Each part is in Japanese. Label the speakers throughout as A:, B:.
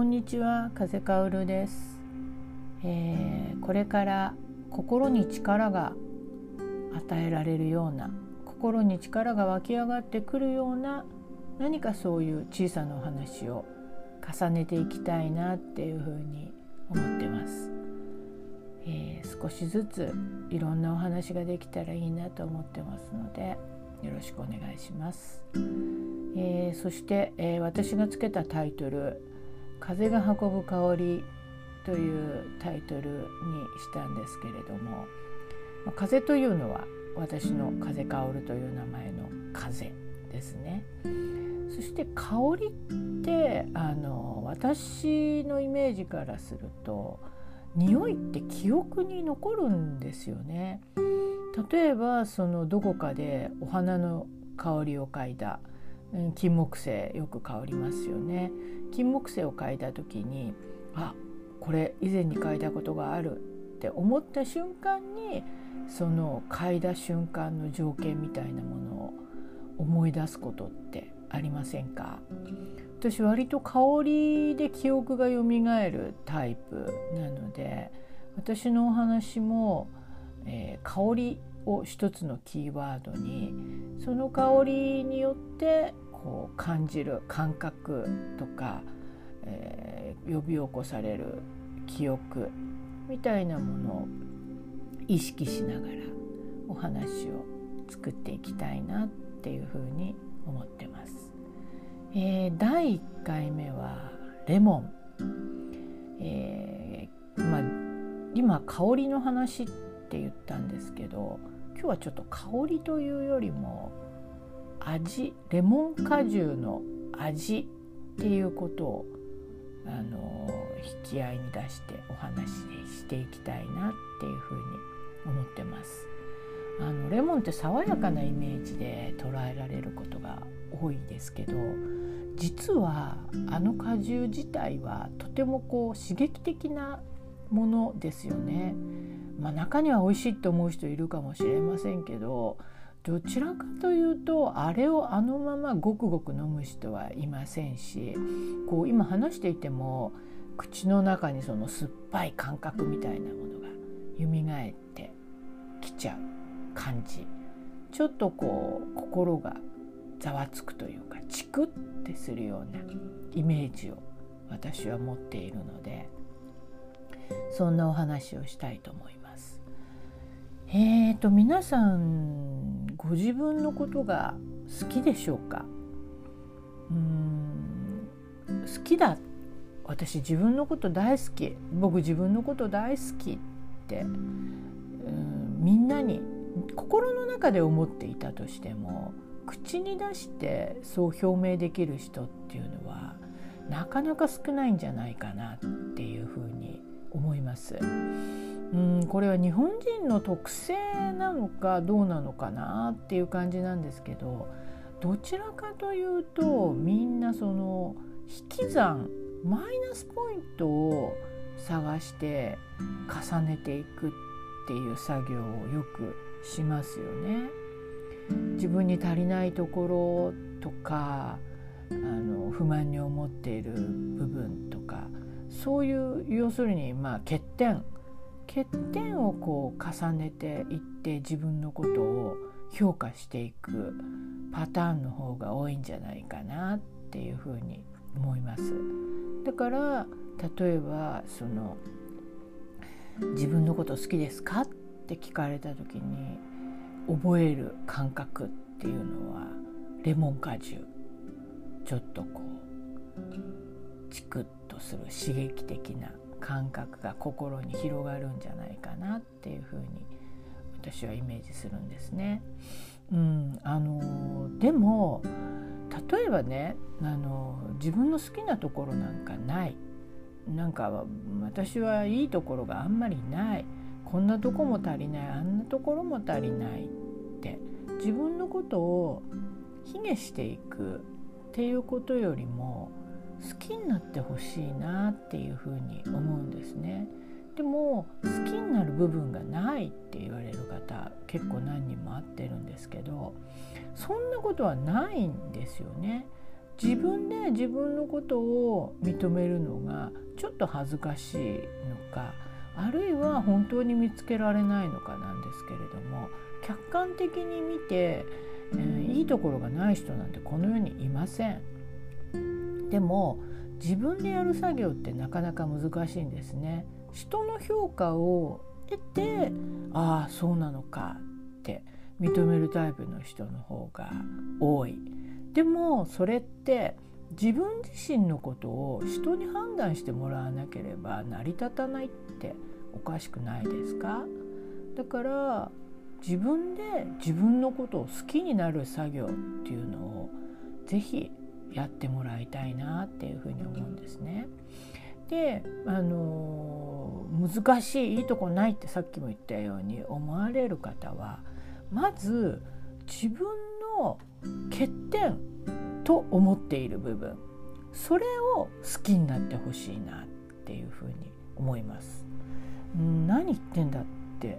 A: こんにちは風香るです、えー、これから心に力が与えられるような心に力が湧き上がってくるような何かそういう小さなお話を重ねていきたいなっていうふうに思ってます、えー、少しずついろんなお話ができたらいいなと思ってますのでよろしくお願いします、えー、そして、えー、私がつけたタイトル「風が運ぶ香り」というタイトルにしたんですけれども、まあ、風というのは私の風香るという名前の風ですね。そして香りってあの私のイメージからすると匂いって記憶に残るんですよね。例えばそのどこかでお花の香りを嗅いだ金木犀よく香りますよね。金木犀を嗅いだ時にあこれ以前に嗅いだことがあるって思った瞬間にその嗅いだ瞬間の条件みたいなものを思い出すことってありませんか？私割と香りで記憶がよみがえるタイプなので私のお話も、えー、香りを一つのキーワードにその香りによってこう感じる感覚とか、えー、呼び起こされる記憶みたいなものを意識しながらお話を作っていきたいなっていうふうに思ってます。えー、第1回目はレモン、えー、まあ、今香りの話って言ったんですけど今日はちょっと香りというよりも味レモン果汁の味っていうことをあの引き合いに出してお話ししていきたいなっていうふうに思ってます。あのレモンって爽やかなイメージで捉えられることが多いですけど実はあの果汁自体はとてもこう刺激的なものですよね。まあ、中には美味しいと思う人いるかもしれませんけどどちらかというとあれをあのままごくごく飲む人はいませんしこう今話していても口の中にその酸っぱい感覚みたいなものが蘇ってきちゃう感じちょっとこう心がざわつくというかチクってするようなイメージを私は持っているのでそんなお話をしたいと思います。えーと皆さんご自分のことが好きでしょうか？うん好きだ。私自分のこと大好き。僕自分のこと大好きってうんみんなに心の中で思っていたとしても口に出してそう表明できる人っていうのはなかなか少ないんじゃないかなっていうふうに思います。うんこれは日本人の特性なのかどうなのかなっていう感じなんですけどどちらかというとみんなその引き算マイナスポイントを探して重ねていくっていう作業をよくしますよね。自分に足りないところとかあの不満に思っている部分とかそういう要するにまあ欠点欠点をこう重ねていって自分のことを評価していくパターンの方が多いんじゃないかなっていうふうに思います。だから例えばその自分のこと好きですかって聞かれた時に覚える感覚っていうのはレモン果汁ちょっとこうチクッとする刺激的な感覚が心に広がるんじゃないかなっていうふうに私はイメージするんですね。うん、あのでも例えばねあの自分の好きなところなんかない。なんか私はいいところがあんまりない。こんなとこも足りない。あんなところも足りないって。自分のことを卑下していくっていうことよりも好きになってほしいなっていうふうに思うんですね。でも好きになる部分がないって言われる方結構何人も会ってるんですけどそんなことはないんですよね。自分で自分のことを認めるのがちょっと恥ずかしいのかあるいは本当に見つけられないのかなんですけれども客観的に見て、えー、いいところがない人なんてこの世にいません。でも自分でやる作業ってなかなか難しいんですね。人の評価を得てああそうなのかって認めるタイプの人の方が多い。でもそれって自分自身のことを人に判断してもらわなければ成り立たないっておかしくないですか？だから自分で自分のことを好きになる作業っていうのを是非やってもらいたいなっていうふうに思うんですね。であの難しいいいとこないってさっきも言ったように思われる方はまず自分の欠点と思っている部分それを好きになってほしいなっていうふうに思います。何言ってんだって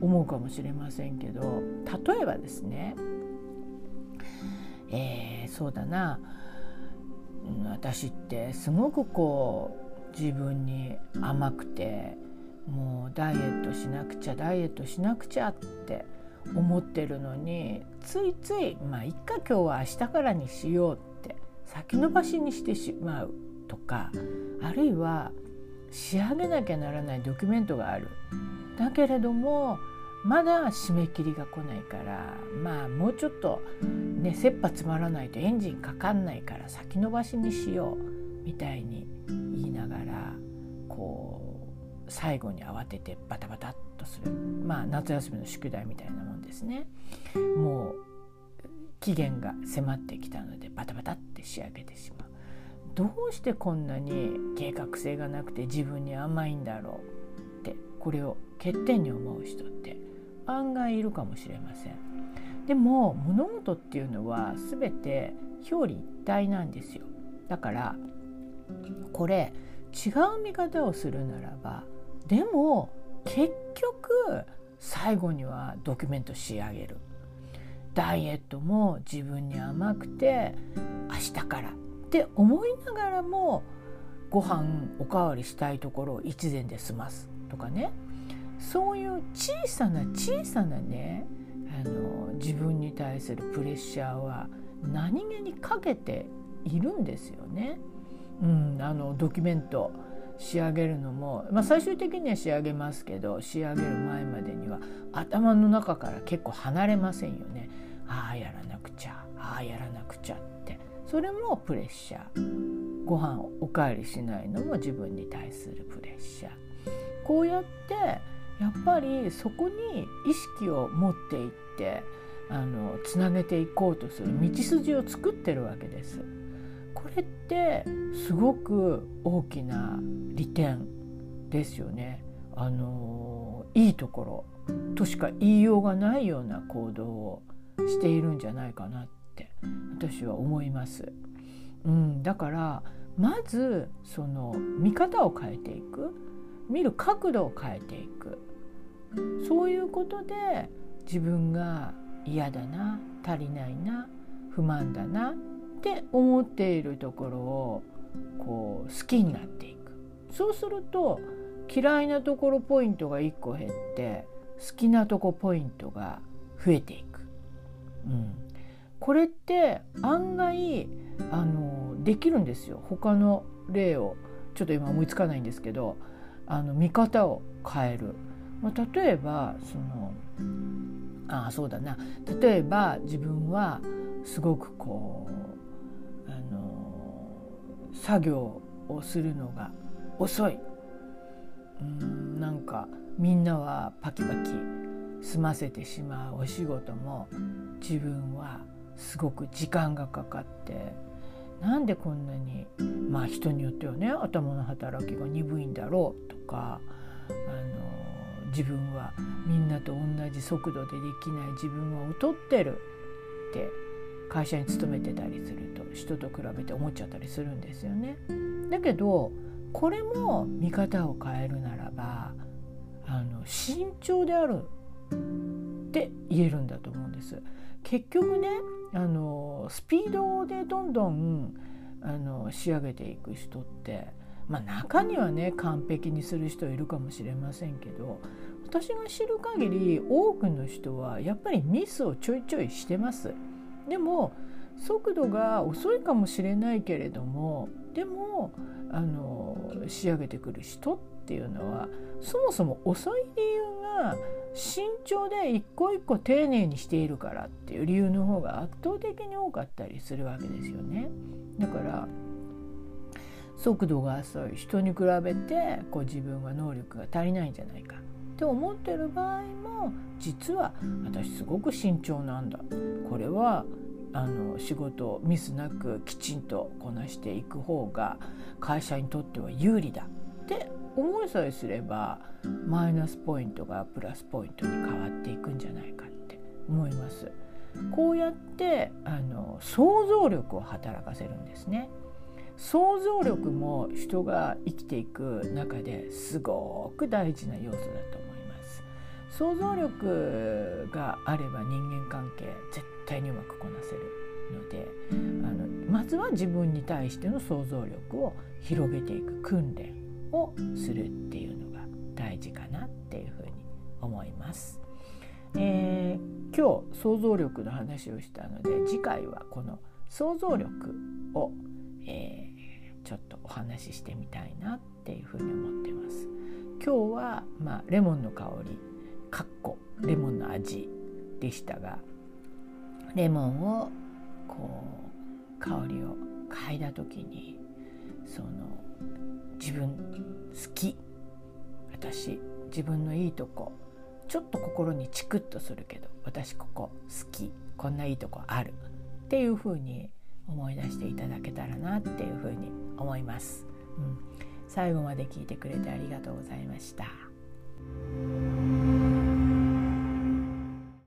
A: 思うかもしれませんけど例えばですねえー、そうだな。私ってすごくこう自分に甘くてもうダイエットしなくちゃダイエットしなくちゃって思ってるのについついまあいっか今日は明日からにしようって先延ばしにしてしまうとかあるいは仕上げなきゃならないドキュメントがある。だけれどもまだ締め切りが来ないからまあもうちょっとね切羽詰まらないとエンジンかかんないから先延ばしにしようみたいに言いながらこう最後に慌ててバタバタっとするまあ夏休みの宿題みたいなもんですね。もう期限が迫ってきたのでバタバタって仕上げてしまう。どうしてこんなに計画性がなくて自分に甘いんだろうってこれを欠点に思う人って案外いるかもしれません。でも物事っていうのは全て表裏一体なんですよ。だからこれ違う見方をするならばでも結局最後にはドキュメント仕上げるダイエットも自分に甘くて明日からって思いながらもご飯おかわりしたいところを一膳で済ますとかねそういう小さな小さなねあの自分に対するプレッシャーは何気にかけているんですよね。うん、あのドキュメント仕上げるのも、まあ、最終的には仕上げますけど仕上げる前までには頭の中から結構離れませんよね。ああやらなくちゃああやらなくちゃってそれもプレッシャーご飯をおかわりしないのも自分に対するプレッシャーこうやってやっぱりそこに意識を持っていってあのつなげていこうとする道筋を作ってるわけです。これってすごく大きな利点ですよね。あのいいところとしか言いようがないような行動をしているんじゃないかなって私は思います。うん、だからまずその見方を変えていく見る角度を変えていくそういうことで自分が嫌だな足りないな不満だなって思っているところをこう好きになっていく。そうすると嫌いなところポイントが1個減って好きなとこポイントが増えていく、うん、これって案外あのできるんですよ。他の例をちょっと今思いつかないんですけどあの見方を変える、まあ、例えばそのあそうだな。例えば自分はすごくこうあの作業をするのが遅い。うんなんかみんなはパキパキ済ませてしまう。お仕事も自分はすごく時間がかかってなんでこんなにまあ人によってはね頭の働きが鈍いんだろうとかあの自分はみんなと同じ速度でできない自分は劣ってるって会社に勤めてたりすると人と比べて思っちゃったりするんですよね。だけどこれも見方を変えるならばあの慎重であるって言えるんだと思うんです。結局ねあのスピードでどんどんあの仕上げていく人ってまあ中にはね完璧にする人いるかもしれませんけど私が知る限り多くの人はやっぱりミスをちょいちょいしてます。でも速度が遅いかもしれないけれどもでもあの仕上げてくる人っていうのはそもそも遅い理由が慎重で一個一個丁寧にしているからっていう理由の方が圧倒的に多かったりするわけですよね。だから速度が遅い人に比べてこう自分は能力が足りないんじゃないかって思ってる場合も実は私すごく慎重なんだこれはあの仕事をミスなくきちんとこなしていく方が会社にとっては有利だって思いさえすればマイナスポイントがプラスポイントに変わっていくんじゃないかって思います。こうやってあの想像力を働かせるんですね。想像力も人が生きていく中ですごく大事な要素だと思います。想像力があれば人間関係絶対にうまくこなせるのであのまずは自分に対しての想像力を広げていく訓練をするっていうのが大事かなっていうふうに思います。えー、今日想像力の話をしたので次回はこの想像力を、話ししてみたいなっていうふうに思ってます。今日は、まあ、レモンの香りかっこレモンの味でしたがレモンをこう香りを嗅いだ時にその自分好き私自分のいいとこちょっと心にチクッとするけど私ここ好きこんないいとこあるっていうふうに思い出していただけたらなっていうふうに思います、うん、最後まで聞いてくれてありがとうございました。